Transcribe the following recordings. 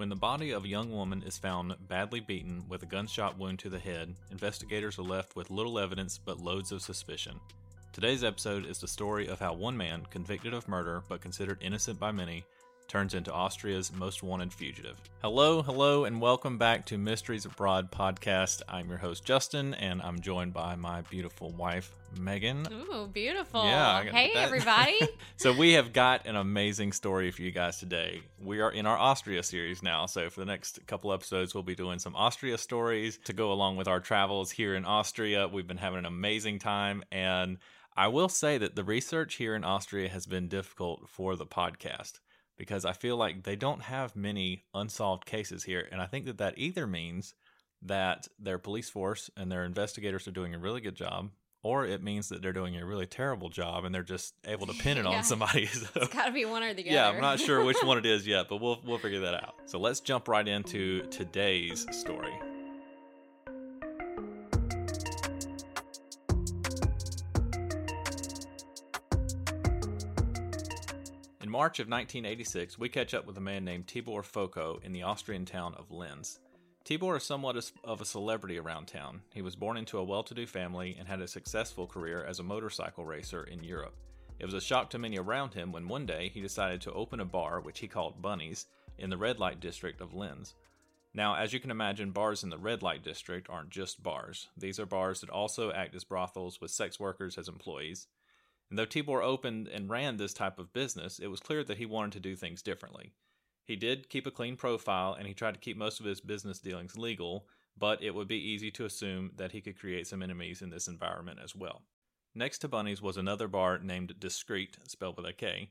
When the body of a young woman is found badly beaten with a gunshot wound to the head, investigators are left with little evidence but loads of suspicion. Today's episode is the story of how one man, convicted of murder but considered innocent by many, turns into Austria's most wanted fugitive. Hello, hello, and welcome back to Mysteries Abroad podcast. I'm your host, Justin, and I'm joined by my beautiful wife, Megan. Ooh, beautiful. Yeah. Hey, that- everybody. so, we have got an amazing story for you guys today. We are in our Austria series now. So, for the next couple episodes, we'll be doing some Austria stories to go along with our travels here in Austria. We've been having an amazing time. And I will say that the research here in Austria has been difficult for the podcast because I feel like they don't have many unsolved cases here. And I think that that either means that their police force and their investigators are doing a really good job, or it means that they're doing a really terrible job and they're just able to pin it Yeah. on somebody. So, it's got to be one or the other. yeah. I'm not sure which one it is yet, but we'll we'll figure that out. So let's jump right into today's story. March of 1986, we catch up with a man named Tibor Foco in the Austrian town of Linz. Tibor is somewhat of a celebrity around town. He was born into a well to do family and had a successful career as a motorcycle racer in Europe. It was a shock to many around him when one day he decided to open a bar, which he called Bunnies, in the red light district of Linz. Now, as you can imagine, bars in the red light district aren't just bars. These are bars that also act as brothels with sex workers as employees. And though Tibor opened and ran this type of business, it was clear that he wanted to do things differently. He did keep a clean profile and he tried to keep most of his business dealings legal, but it would be easy to assume that he could create some enemies in this environment as well. Next to Bunny's was another bar named Discreet, spelled with a K.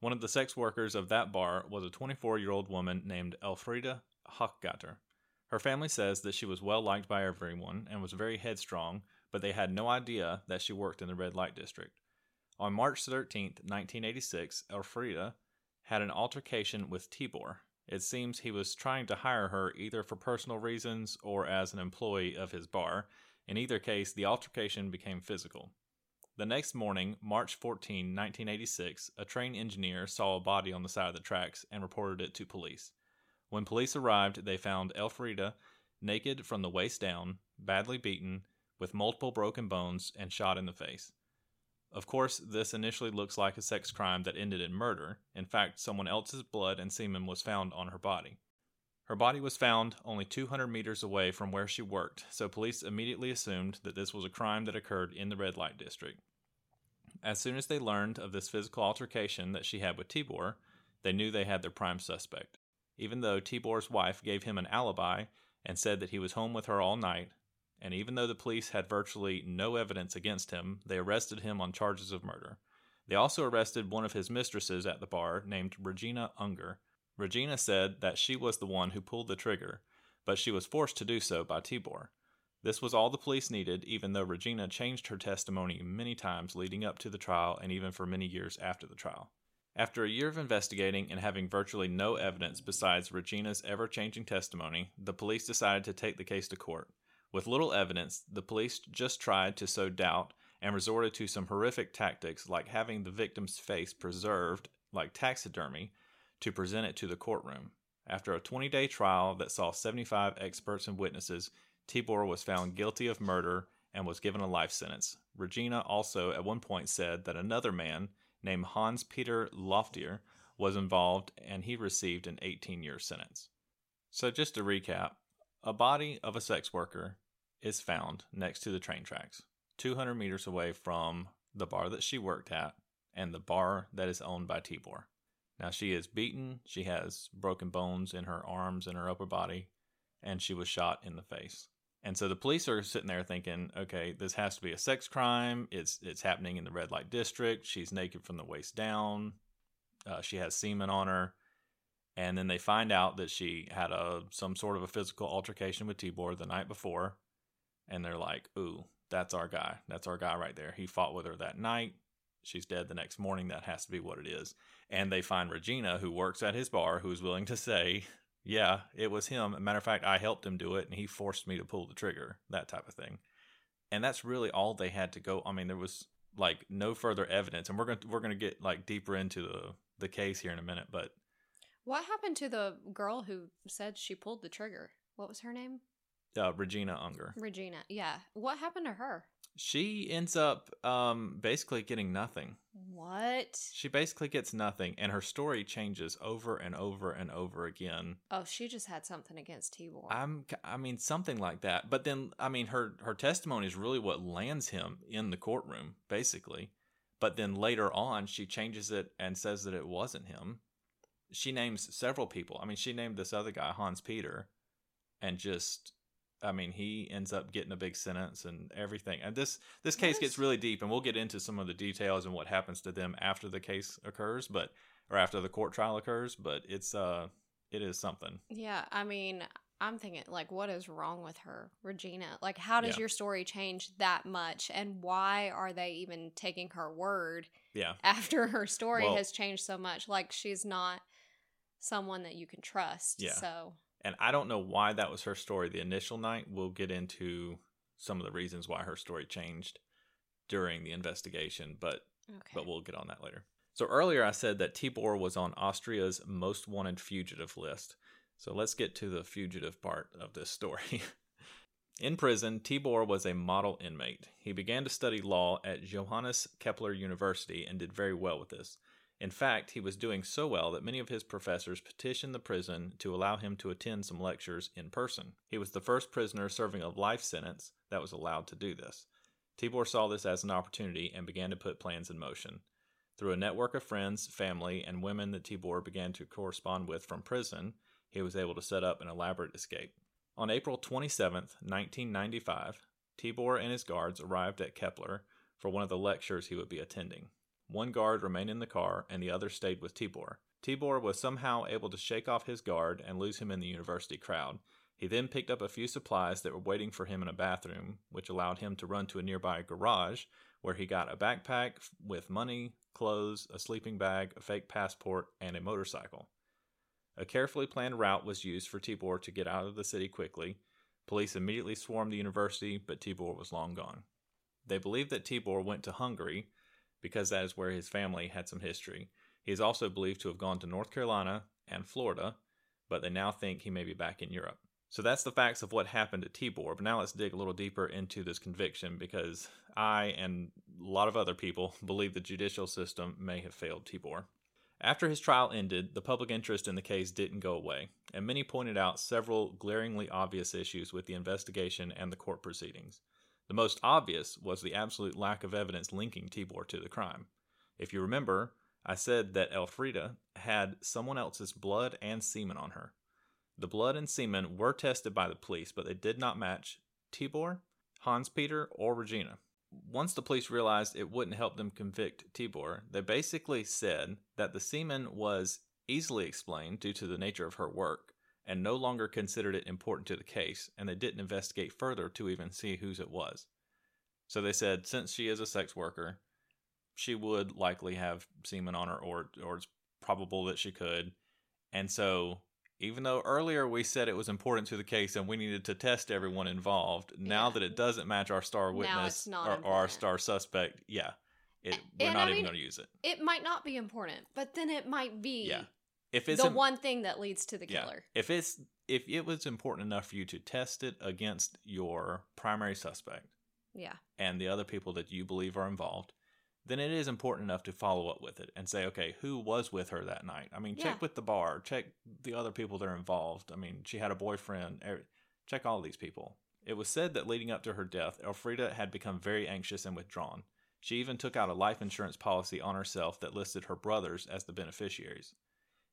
One of the sex workers of that bar was a 24 year old woman named Elfriede Hochgatter. Her family says that she was well liked by everyone and was very headstrong, but they had no idea that she worked in the red light district. On March 13th, 1986, Elfriede had an altercation with Tibor. It seems he was trying to hire her either for personal reasons or as an employee of his bar. In either case, the altercation became physical. The next morning, March 14, 1986, a train engineer saw a body on the side of the tracks and reported it to police. When police arrived, they found Elfriede naked from the waist down, badly beaten, with multiple broken bones, and shot in the face. Of course, this initially looks like a sex crime that ended in murder. In fact, someone else's blood and semen was found on her body. Her body was found only 200 meters away from where she worked, so police immediately assumed that this was a crime that occurred in the red light district. As soon as they learned of this physical altercation that she had with Tibor, they knew they had their prime suspect. Even though Tibor's wife gave him an alibi and said that he was home with her all night, and even though the police had virtually no evidence against him, they arrested him on charges of murder. They also arrested one of his mistresses at the bar named Regina Unger. Regina said that she was the one who pulled the trigger, but she was forced to do so by Tibor. This was all the police needed, even though Regina changed her testimony many times leading up to the trial and even for many years after the trial. After a year of investigating and having virtually no evidence besides Regina's ever changing testimony, the police decided to take the case to court. With little evidence, the police just tried to sow doubt and resorted to some horrific tactics like having the victim's face preserved, like taxidermy, to present it to the courtroom. After a 20 day trial that saw 75 experts and witnesses, Tibor was found guilty of murder and was given a life sentence. Regina also at one point said that another man named Hans Peter Loftier was involved and he received an 18 year sentence. So, just to recap, a body of a sex worker is found next to the train tracks, 200 meters away from the bar that she worked at and the bar that is owned by Tibor. Now, she is beaten, she has broken bones in her arms and her upper body, and she was shot in the face. And so the police are sitting there thinking, okay, this has to be a sex crime. It's it's happening in the red light district. She's naked from the waist down. Uh, she has semen on her, and then they find out that she had a some sort of a physical altercation with Tibor the night before, and they're like, ooh, that's our guy. That's our guy right there. He fought with her that night. She's dead the next morning. That has to be what it is. And they find Regina, who works at his bar, who's willing to say, yeah, it was him. Matter of fact, I helped him do it, and he forced me to pull the trigger. That type of thing. And that's really all they had to go. I mean, there was like no further evidence, and we're gonna we're gonna get like deeper into the the case here in a minute. But What happened to the girl who said she pulled the trigger? What was her name? Uh, Regina Unger. Regina. Yeah. What happened to her? She ends up um, basically getting nothing. What? She basically gets nothing, and her story changes over and over and over again. Oh, she just had something against Tibor. I'm, I mean, something like that. But then, I mean, her her testimony is really what lands him in the courtroom, basically. But then later on, she changes it and says that it wasn't him. She names several people. I mean, she named this other guy Hans Peter, and just I mean, he ends up getting a big sentence and everything. And this this case What gets really deep, and we'll get into some of the details and what happens to them after the case occurs, but or after the court trial occurs. But it's uh, it is something. yeah, I mean, I'm thinking, like, what is wrong with her, Regina? Like, how does Yeah. your story change that much? And why are they even taking her word Yeah, after her story Well- has changed so much? Like, she's not someone that you can trust. Yeah. So, and I don't know why that was her story the initial night. We'll get into some of the reasons why her story changed during the investigation, but okay. but we'll get on that later. So earlier I said that Tibor was on Austria's most wanted fugitive list. So let's get to the fugitive part of this story. In prison, Tibor was a model inmate. He began to study law at Johannes Kepler University and did very well with this. In fact, he was doing so well that many of his professors petitioned the prison to allow him to attend some lectures in person. He was the first prisoner serving a life sentence that was allowed to do this. Tibor saw this as an opportunity and began to put plans in motion. Through a network of friends, family, and women that Tibor began to correspond with from prison, he was able to set up an elaborate escape. On April 27, 1995, Tibor and his guards arrived at Kepler for one of the lectures he would be attending. One guard remained in the car and the other stayed with Tibor. Tibor was somehow able to shake off his guard and lose him in the university crowd. He then picked up a few supplies that were waiting for him in a bathroom, which allowed him to run to a nearby garage where he got a backpack with money, clothes, a sleeping bag, a fake passport, and a motorcycle. A carefully planned route was used for Tibor to get out of the city quickly. Police immediately swarmed the university, but Tibor was long gone. They believe that Tibor went to Hungary because that is where his family had some history. He is also believed to have gone to North Carolina and Florida, but they now think he may be back in Europe. So that's the facts of what happened to Tibor. But now let's dig a little deeper into this conviction because I and a lot of other people believe the judicial system may have failed Tibor. After his trial ended, the public interest in the case didn't go away, and many pointed out several glaringly obvious issues with the investigation and the court proceedings. The most obvious was the absolute lack of evidence linking Tibor to the crime. If you remember, I said that Elfrida had someone else's blood and semen on her. The blood and semen were tested by the police, but they did not match Tibor, Hans Peter, or Regina. Once the police realized it wouldn't help them convict Tibor, they basically said that the semen was easily explained due to the nature of her work and no longer considered it important to the case, and they didn't investigate further to even see whose it was. So they said since she is a sex worker, she would likely have semen on her, or or it's probable that she could. And so, even though earlier we said it was important to the case and we needed to test everyone involved, now Yeah. that it doesn't match our star witness or, or our star suspect, yeah, it, we're and not I even going to use it. it might not be important, but then it might be Yeah, if it's the im- one thing that leads to the yeah, killer. if it's if it was important enough for you to test it against your primary suspect Yeah. and the other people that you believe are involved, then it is important enough to follow up with it and say, okay, who was with her that night? I mean, check Yeah. with the bar, check the other people that are involved. I mean, she had a boyfriend, check all these people. It was said that leading up to her death, Elfrida had become very anxious and withdrawn. She even took out a life insurance policy on herself that listed her brothers as the beneficiaries.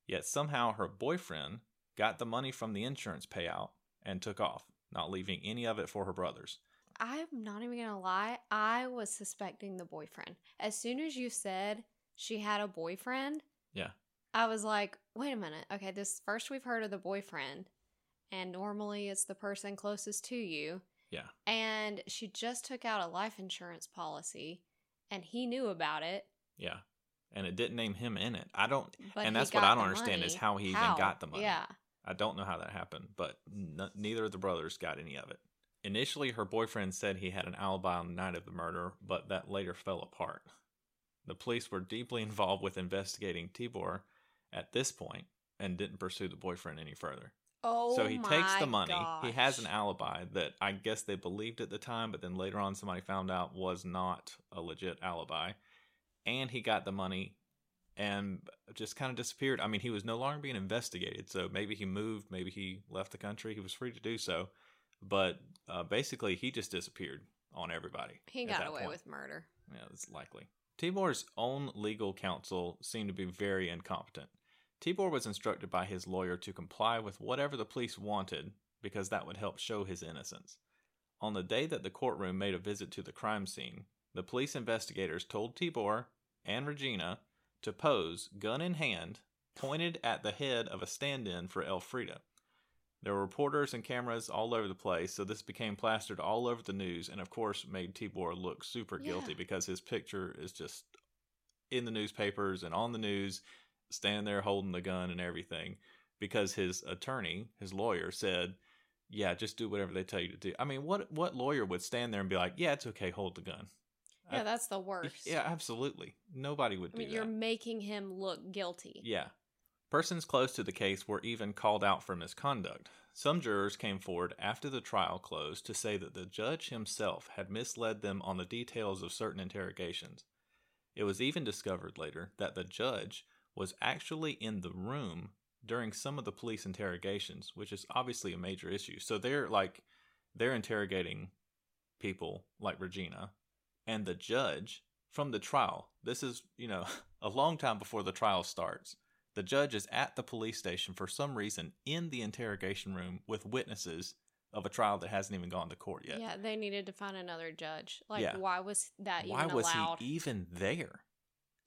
Yet somehow her boyfriend got the money from the insurance payout and took off, not leaving any of it for her brothers. I'm not even gonna lie. I was suspecting the boyfriend. As soon as you said she had a boyfriend, Yeah. I was like, wait a minute. Okay, this first we've heard of the boyfriend, and normally it's the person closest to you. Yeah. And she just took out a life insurance policy, and he knew about it. Yeah. And it didn't name him in it. I don't But And that's what I don't understand is how he even got the money. Yeah. I don't know how that happened, but n- neither of the brothers got any of it. Initially, her boyfriend said he had an alibi on the night of the murder, but that later fell apart. The police were deeply involved with investigating Tibor at this point, and didn't pursue the boyfriend any further. Oh, so he takes the money. He has an alibi that I guess they believed at the time, but then later on somebody found out was not a legit alibi. And he got the money and just kind of disappeared. I mean, he was no longer being investigated. So maybe he moved, maybe he left the country. He was free to do so. But uh, basically, he just disappeared on everybody. He got away point. with murder. Yeah, that's likely. Tibor's own legal counsel seemed to be very incompetent. Tibor was instructed by his lawyer to comply with whatever the police wanted because that would help show his innocence. On the day that the courtroom made a visit to the crime scene, the police investigators told Tibor and Regina to pose, gun in hand, pointed at the head of a stand in for Elfrida. There were reporters and cameras all over the place, so this became plastered all over the news and, of course, made Tibor look super guilty because his picture is just in the newspapers and on the news, standing there holding the gun and everything. Because his attorney, his lawyer, said, "Yeah, just do whatever they tell you to do." I mean, what what lawyer would stand there and be like, "Yeah, it's okay, hold the gun"? Yeah, that's the worst. yeah, absolutely. Nobody would I do mean, that. you're making him look guilty. Yeah. Persons close to the case were even called out for misconduct. Some jurors came forward after the trial closed to say that the judge himself had misled them on the details of certain interrogations. It was even discovered later that the judge was actually in the room during some of the police interrogations, which is obviously a major issue. So they're like they're interrogating people like Regina and the judge from the trial. This is, you know, a long time before the trial starts. The judge is at the police station for some reason in the interrogation room with witnesses of a trial that hasn't even gone to court yet. Yeah, they needed to find another judge. Like, Yeah. why was that even allowed? Why was allowed? he even there?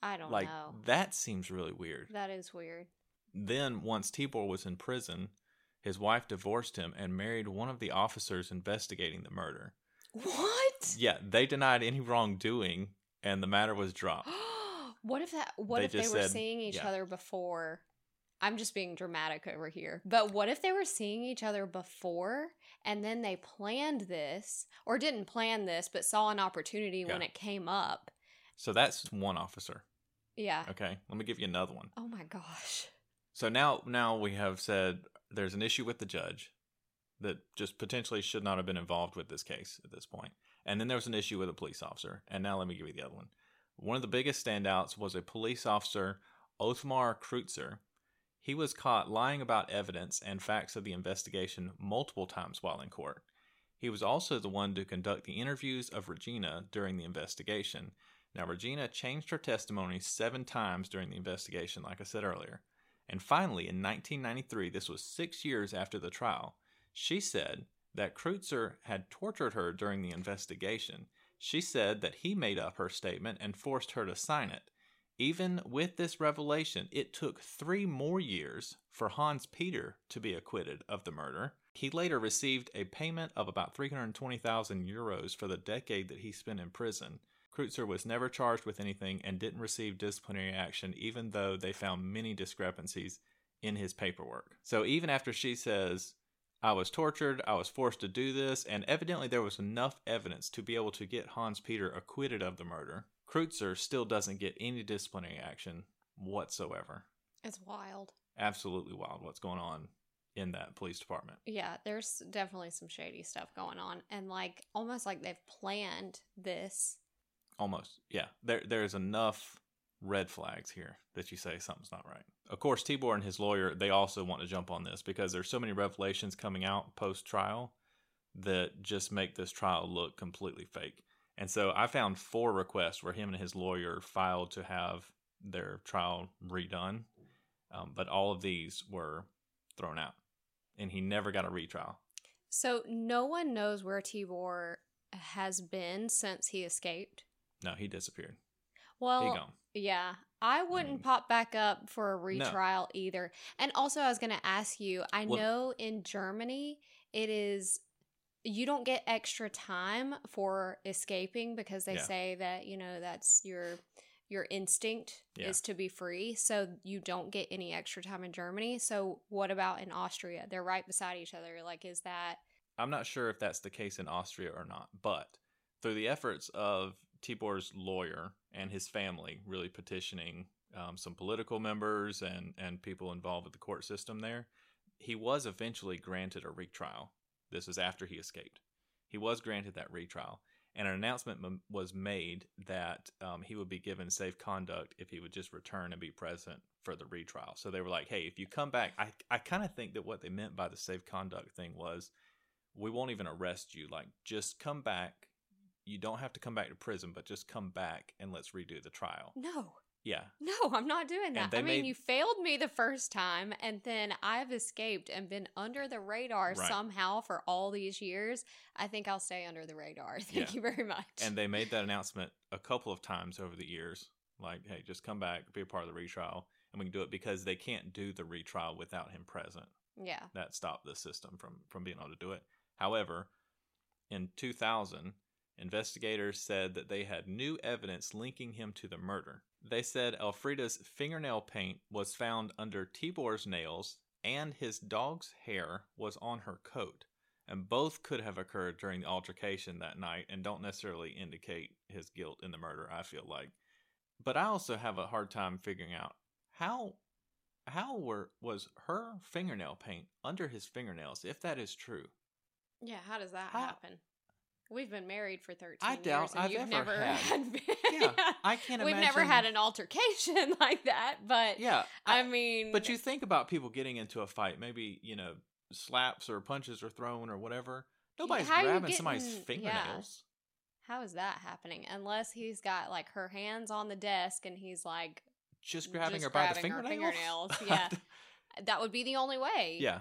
I don't like know. that seems really weird. That is weird. Then once Tibor was in prison, his wife divorced him and married one of the officers investigating the murder. What? Yeah, they denied any wrongdoing and the matter was dropped. what if that? What They if they just were said- seeing each yeah. other before? I'm just being dramatic over here. But what if they were seeing each other before and then they planned this or didn't plan this but saw an opportunity when Yeah. it came up? So that's one officer. Yeah. Okay, let me give you another one. Oh my gosh. So now now we have said there's an issue with the judge that just potentially should not have been involved with this case at this point. And then there was an issue with a police officer. And now let me give you the other one. One of the biggest standouts was a police officer, Othmar Kreutzer. He was caught lying about evidence and facts of the investigation multiple times while in court. He was also the one to conduct the interviews of Regina during the investigation. Now, Regina changed her testimony seven times during the investigation, like I said earlier. And finally, in 1993, this was six years after the trial, she said that Kreutzer had tortured her during the investigation. She said that he made up her statement and forced her to sign it. Even with this revelation, it took three more years for Hans Peter to be acquitted of the murder. He later received a payment of about 320,000 euros for the decade that he spent in prison. Kreutzer was never charged with anything and didn't receive disciplinary action, even though they found many discrepancies in his paperwork. So even after she says, I was tortured, I was forced to do this, and evidently there was enough evidence to be able to get Hans Peter acquitted of the murder, Kreutzer still doesn't get any disciplinary action whatsoever. It's wild. Absolutely wild what's going on in that police department. Yeah, there's definitely some shady stuff going on. And like almost like they've planned this. Almost. Yeah. There there's enough red flags here that you say something's not right. Of course, Tibor and his lawyer, they also want to jump on this because there's so many revelations coming out post trial that just make this trial look completely fake. And so I found four requests where him and his lawyer filed to have their trial redone. Um, but all of these were thrown out. And he never got a retrial. So no one knows where Tibor has been since he escaped. No, he disappeared. Well. Yeah, I wouldn't mean- pop back up for a retrial either. And also, I was going to ask you I Well- know in Germany, it is, you don't get extra time for escaping because they Yeah. say that, you know, that's your. Your instinct Yeah. is to be free, so you don't get any extra time in Germany. So, what about in Austria? They're right beside each other. Like, is that I'm not sure if that's the case in Austria or not, but through the efforts of Tibor's lawyer and his family really petitioning um, some political members and and people involved with the court system there. He was eventually granted a retrial. This is after he escaped. He was granted that retrial, and an announcement m- was made that um, he would be given safe conduct if he would just return and be present for the retrial. So they were like, "Hey, if you come back," I I kind of think that what they meant by the safe conduct thing was, we won't even arrest you. Like, just come back. You don't have to come back to prison, but just come back and let's redo the trial. No. Yeah, No, I'm not doing that. I mean, made- you failed me the first time, and then I've escaped and been under the radar Right. somehow for all these years. I think I'll stay under the radar. Thank Yeah. you very much. and they made that announcement a couple of times over the years. Like, hey, just come back, be a part of the retrial, and we can do it because they can't do the retrial without him present. yeah. that stopped the system from from being able to do it. However, in 2000, investigators said that they had new evidence linking him to the murder. They said Elfrida's fingernail paint was found under Tibor's nails and his dog's hair was on her coat. And both could have occurred during the altercation that night and don't necessarily indicate his guilt in the murder, I feel like. But I also have a hard time figuring out how how were was her fingernail paint under his fingernails if that is true Yeah. How does that How- happen? We've been married for 13 I years. doubt and I've you've ever never had- had. yeah i can't We've imagine never had an altercation like that, but yeah I mean, but you think about people getting into a fight maybe you know slaps or punches are thrown or whatever nobody's how grabbing somebody's getting- yeah. fingernails how is that happening? Unless he's got like her hands on the desk and he's like, just grabbing Just her by the grabbing fingernails, fingernails, yeah. that would be the only way. yeah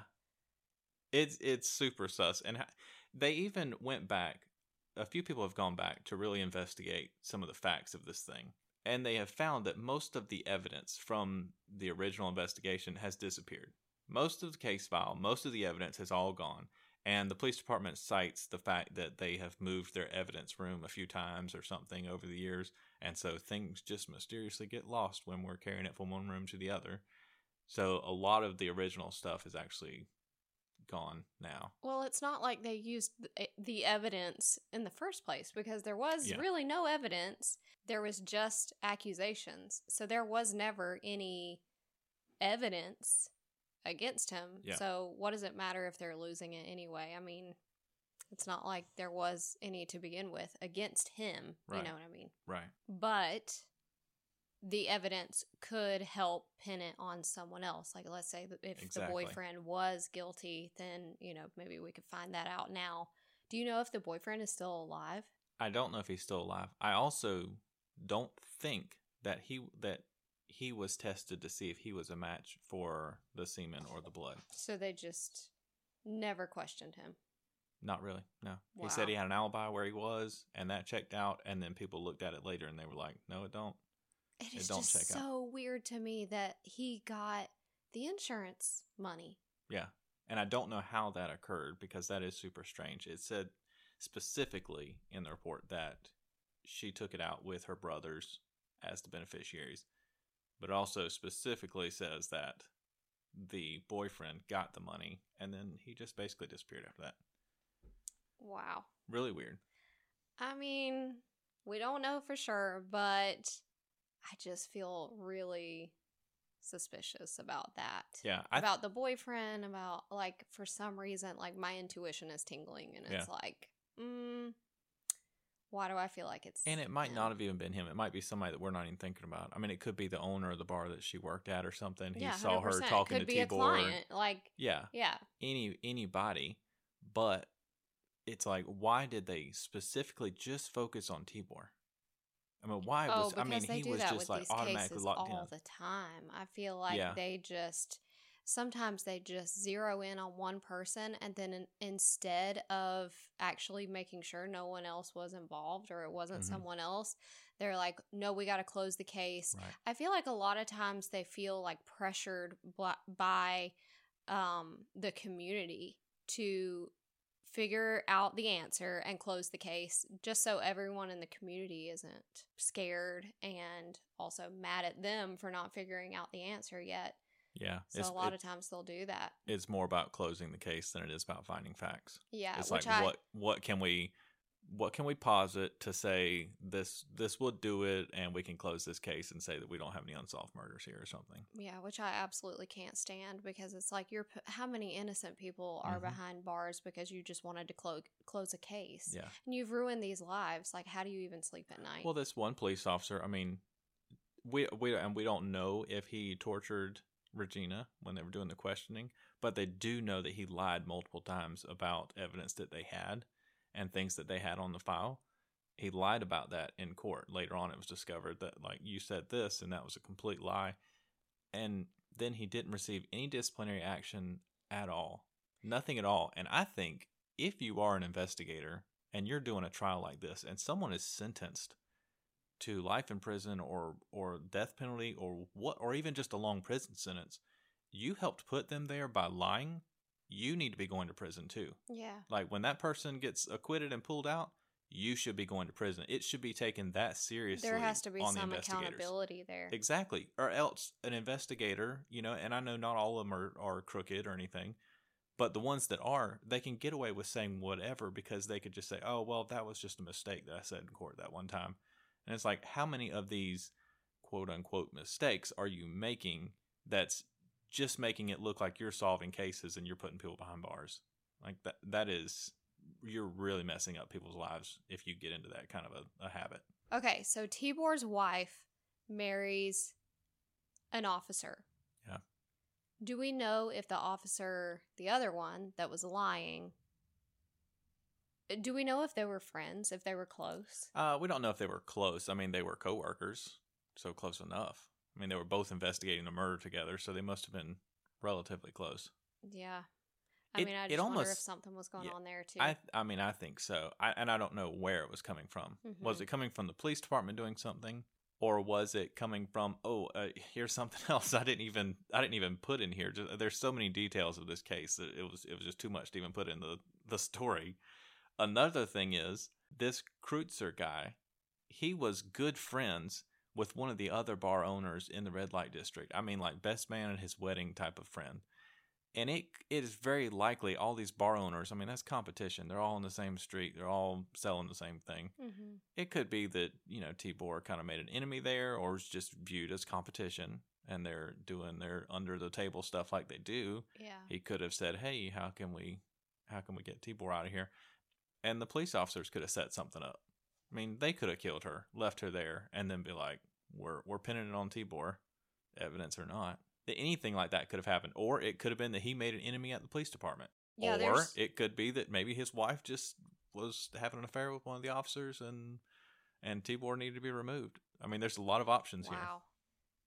it's it's super sus and ha- they even went back a few people have gone back to really investigate some of the facts of this thing and they have found that most of the evidence from the original investigation has disappeared most of the case file most of the evidence has all gone and the police department cites the fact that they have moved their evidence room a few times or something over the years and so things just mysteriously get lost when we're carrying it from one room to the other so a lot of the original stuff is actually gone now. Well, it's not like they used th- the evidence in the first place because there was Yeah. really no evidence. There was just accusations. So there was never any evidence against him. Yeah. So what does it matter if they're losing it anyway? I mean, it's not like there was any to begin with against him. Right. You know what I mean? Right. but the evidence could help pin it on someone else. Like, let's say if Exactly. the boyfriend was guilty, then, you know, maybe we could find that out now. Do you know if the boyfriend is still alive? I don't know if he's still alive. I also don't think that he that he was tested to see if he was a match for the semen or the blood. So they just never questioned him. Not really. No. He said he had an alibi where he was and that checked out and then people looked at it later and they were like, "No, it don't." It It is don't just check out. so weird to me that he got the insurance money. Yeah. And I don't know how that occurred because that is super strange. It said specifically in the report that she took it out with her brothers as the beneficiaries. But it also specifically says that the boyfriend got the money and then he just basically disappeared after that. Wow. Really weird. I mean, we don't know for sure, but I just feel really suspicious about that. Yeah. I about the boyfriend, about like for some reason, like my intuition is tingling and it's Yeah. like, mm, why do I feel like it's and it might him? not have even been him. It might be somebody that we're not even thinking about. I mean, it could be the owner of the bar that she worked at or something. He yeah, saw her 100%. talking Could to be client. Like, Yeah. yeah, any anybody, but it's like why did they specifically just focus on Tibor? I mean, why oh, was I mean he was just like automatically locked all in. the time. I feel like Yeah. they just sometimes they just zero in on one person and then in, instead of actually making sure no one else was involved or it wasn't Mhm. someone else they're like no we got to close the case Right. i feel like a lot of times they feel like pressured by um, the community to figure out the answer and close the case just so everyone in the community isn't scared and also mad at them for not figuring out the answer yet Yeah, so a lot it- of times they'll do that. it's more about closing the case than it is about finding facts. Yeah, it's like I what what can we what can we posit to say this this will do it and we can close this case and say that we don't have any unsolved murders here or something Yeah, which I absolutely can't stand because it's like you're how many innocent people are Mhm. behind bars because you just wanted to close close a case. yeah And you've ruined these lives. Like how do you even sleep at night? well this one police officer i mean we we and we don't know if he tortured regina when they were doing the questioning but they do know that he lied multiple times about evidence that they had and things that they had on the file he lied about that in court. Later on it was discovered that like you said this and that was a complete lie. And then he didn't receive any disciplinary action at all. Nothing at all. And i think if you are an investigator and you're doing a trial like this and someone is sentenced to life in prison or or death penalty or what or even just a long prison sentence you helped put them there by lying you need to be going to prison too yeah. like when that person gets acquitted and pulled out you should be going to prison it should be taken that seriously There has to be the some investigators. accountability there. Exactly. Or else an investigator, you know, and I know not all of them are, are crooked or anything, but the ones that are, they can get away with saying whatever because they could just say, oh, well, that was just a mistake that I said in court that one time. And it's like, how many of these quote unquote mistakes are you making that's just making it look like you're solving cases and you're putting people behind bars? Like that, that is, you're really messing up people's lives if you get into that kind of a, a habit. Okay, so Tibor's wife marries an officer. Yeah. Do we know if the officer, the other one that was lying, do we know if they were friends, if they were close? Uh, we don't know if they were close. I mean, they were coworkers, so close enough. I mean, they were both investigating a murder together, so they must have been relatively close. Yeah. I It- mean, I it just wonder if almost- something was going yeah, on there too. I, I mean, I think so. I, and I don't know where it was coming from. Was Mhm. it coming from the police department doing something, or was it coming from? Oh, uh, here's something else I didn't even I didn't even put in here. Just, there's so many details of this case that it was it was just too much to even put in the the story. Another thing is this Kreutzer guy. He was good friends with one of the other bar owners in the red light district. I mean, like best man at his wedding type of friend. And it it is very likely all these bar owners. I mean, that's competition. They're all on the same street. They're all selling the same thing. mm-hmm. It could be that you know Tibor kind of made an enemy there, or is just viewed as competition, and they're doing their under the table stuff like they do. Yeah. He could have said, "Hey, how can we, how can we get Tibor out of here?" And the police officers could have set something up. I mean, they could have killed her, left her there, and then be like, "We're we're pinning it on Tibor, evidence or not." That anything like that could have happened, or it could have been that he made an enemy at the police department, Yeah, or there's- it could be that maybe his wife just was having an affair with one of the officers, and and Tibor needed to be removed. I mean, there's a lot of options here. Wow.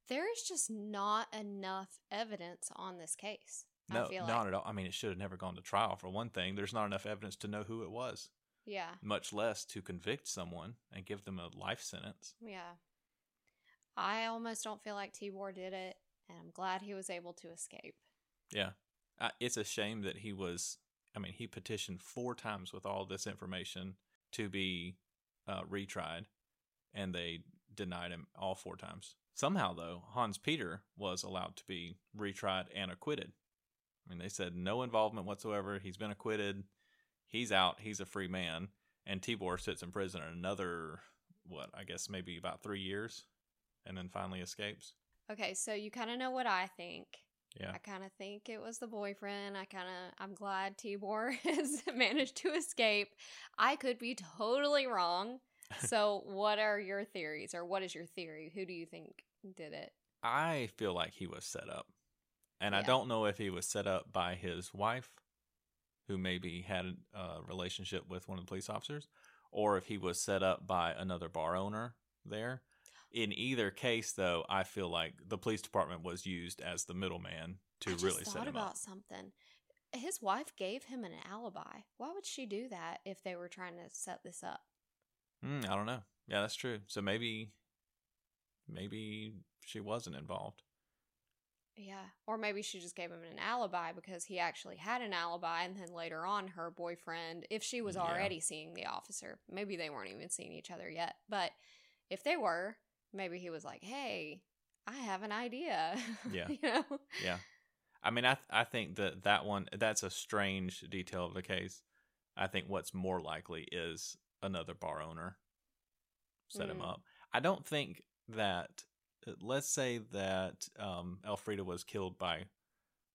There is just not enough evidence on this case. No, I feel not like. at all. I mean, it should have never gone to trial. For one thing, there's not enough evidence to know who it was. Yeah. much less to convict someone and give them a life sentence. Yeah. I almost don't feel like Tibor did it, and I'm glad he was able to escape. Yeah. Uh, it's a shame that he was, I mean, he petitioned four times with all this information to be uh, retried, and they denied him all four times. Somehow, though, Hans Peter was allowed to be retried and acquitted. I mean, they said no involvement whatsoever. He's been acquitted. He's out. He's a free man. And Tibor sits in prison another, what, I guess maybe about three years, and then finally escapes. Okay, so you kind of know what I think. Yeah. I kind of think it was the boyfriend. I kind of, I'm glad Tibor has managed to escape. I could be totally wrong. So, what are your theories, or what is your theory? Who do you think did it? I feel like he was set up. And I don't know if he was set up by his wife, who maybe had a relationship with one of the police officers, or if he was set up by another bar owner there. In either case, though, I feel like the police department was used as the middleman to I just really thought set him about up. something. His wife gave him an alibi. Why would she do that if they were trying to set this up? Hmm, I don't know. Yeah, that's true. So maybe, maybe she wasn't involved. Yeah. Or maybe she just gave him an alibi because he actually had an alibi. And then later on, her boyfriend, if she was Yeah. already seeing the officer, maybe they weren't even seeing each other yet. But if they were, maybe he was like, hey, I have an idea. Yeah. you know? Yeah. I mean, I th- I think that that one that's a strange detail of the case. I think what's more likely is another bar owner set him Mm. up. I don't think that. uh, Let's say that um, Elfrida was killed by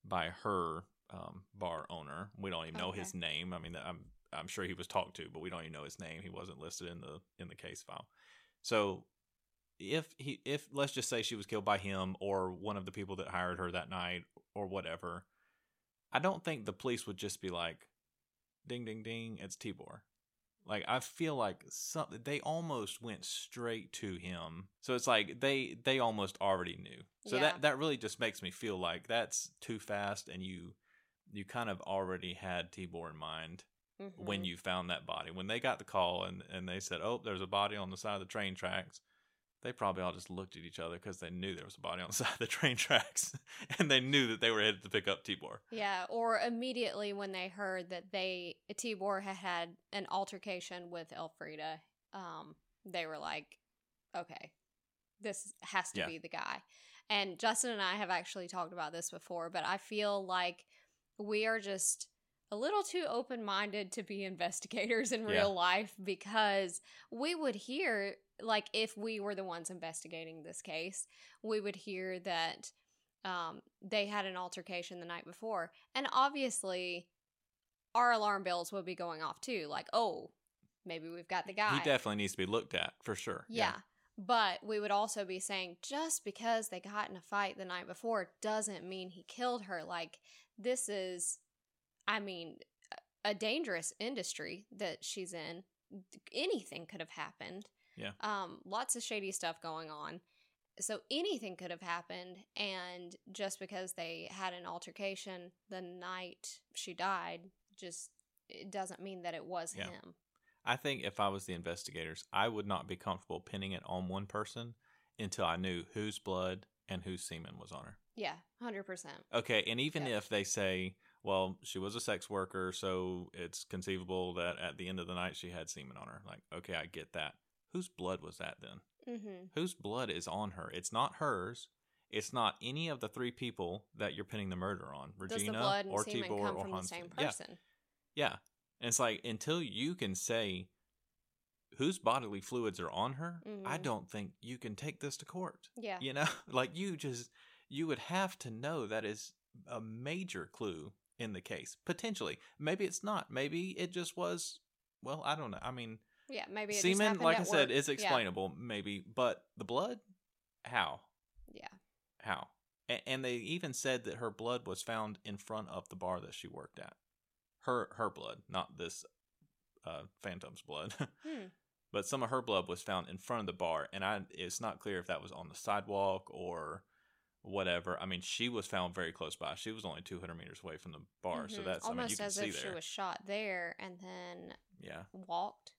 by her um, bar owner. We don't even know his name. I mean, I'm I'm sure he was talked to, but we don't even know his name. He wasn't listed in the in the case file. So if he if let's just say she was killed by him or one of the people that hired her that night or whatever, I don't think the police would just be like, "Ding ding ding, it's Tibor." Like I feel like something they almost went straight to him. So it's like they they almost already knew. So Yeah. that that really just makes me feel like that's too fast and you you kind of already had Tibor in mind when Mhm. you found that body. When they got the call and, and they said, "Oh, there's a body on the side of the train tracks," they probably all just looked at each other because they knew there was a body on the side of the train tracks, and they knew that they were headed to pick up Tibor. Yeah, or immediately when they heard that they Tibor had had an altercation with Elfrida, um, they were like, "Okay, this has to Yeah. be the guy." And Justin and I have actually talked about this before, but I feel like we are just a little too open minded to be investigators in Yeah. real life because we would hear, like, if we were the ones investigating this case, we would hear that um, they had an altercation the night before. And obviously, our alarm bells would be going off too. Like, oh, maybe we've got the guy. He definitely needs to be looked at for sure. Yeah. But we would also be saying just because they got in a fight the night before doesn't mean he killed her. Like, this is, I mean, a dangerous industry that she's in. Anything could have happened. Yeah. Um, lots of shady stuff going on. So anything could have happened. And just because they had an altercation the night she died, just it doesn't mean that it was Yeah. him. I think if I was the investigators, I would not be comfortable pinning it on one person until I knew whose blood and whose semen was on her. Yeah, 100%. Okay, and even if they say, well, she was a sex worker, so it's conceivable that at the end of the night she had semen on her. Like, okay, I get that. Whose blood was that then? Mm-hmm. Whose blood is on her? It's not hers. It's not any of the three people that you're pinning the murder on. Does the Regina or Tibor come or from Hans. the same Yeah, person? yeah. yeah. And it's like until you can say whose bodily fluids are on her, I Mhm. don't think you can take this to court. Yeah. You know, like you just you would have to know that is a major clue in the case. Potentially. Maybe it's not. Maybe it just was well, I don't know. I mean, Yeah, maybe it semen, like I at said, work. is Yeah. explainable, maybe, but the blood? How? Yeah. How? A- And they even said that her blood was found in front of the bar that she worked at. Her her blood, not this uh, phantom's blood. Hmm. but some of her blood was found in front of the bar, and I it's not clear if that was on the sidewalk or whatever. I mean, she was found very close by. She was only 200 meters away from the bar, so Mhm. that's I mean, almost as if she was shot there and then yeah, walked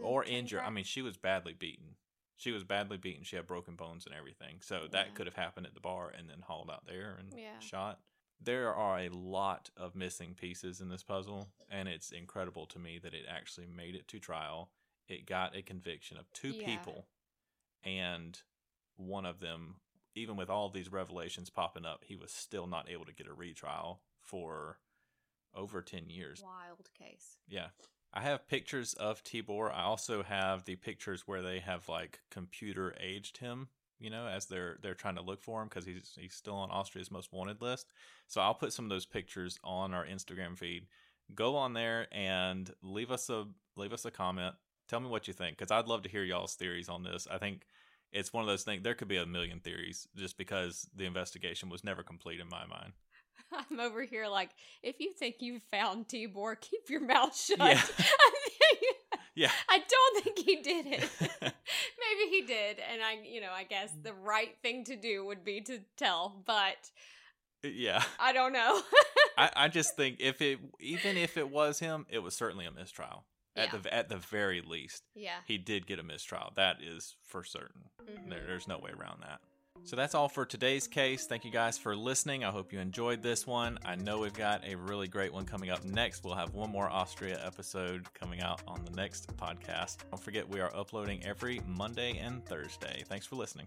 or injured. I mean, she was badly beaten. She was badly beaten. She had broken bones and everything. So that could have happened at the bar and then hauled out there and Yeah. shot. There are a lot of missing pieces in this puzzle, and it's incredible to me that it actually made it to trial. It got a conviction of two Yeah. people, and one of them, even with all these revelations popping up, he was still not able to get a retrial for over 10 years. wild case. Yeah. I have pictures of Tibor. I also have the pictures where they have like computer aged him, you know, as they're they're trying to look for him because he's he's still on Austria's most wanted list. So I'll put some of those pictures on our Instagram feed. Go on there and leave us a leave us a comment. Tell me what you think because I'd love to hear y'all's theories on this. I think it's one of those things. There could be a million theories just because the investigation was never complete in my mind. I'm over here like, if you think you found Tibor, keep your mouth shut. Yeah. Yeah. I don't think he did it. Maybe he did, and I, you know, I guess the right thing to do would be to tell, but yeah. I don't know. I, I just think if it even if it was him, it was certainly a mistrial. At Yeah. the at the very least, yeah. he did get a mistrial. That is for certain. Mhm. There, there's no way around that. So that's all for today's case. Thank you guys for listening. I hope you enjoyed this one. I know we've got a really great one coming up next. We'll have one more Austria episode coming out on the next podcast. Don't forget, we are uploading every Monday and Thursday. Thanks for listening.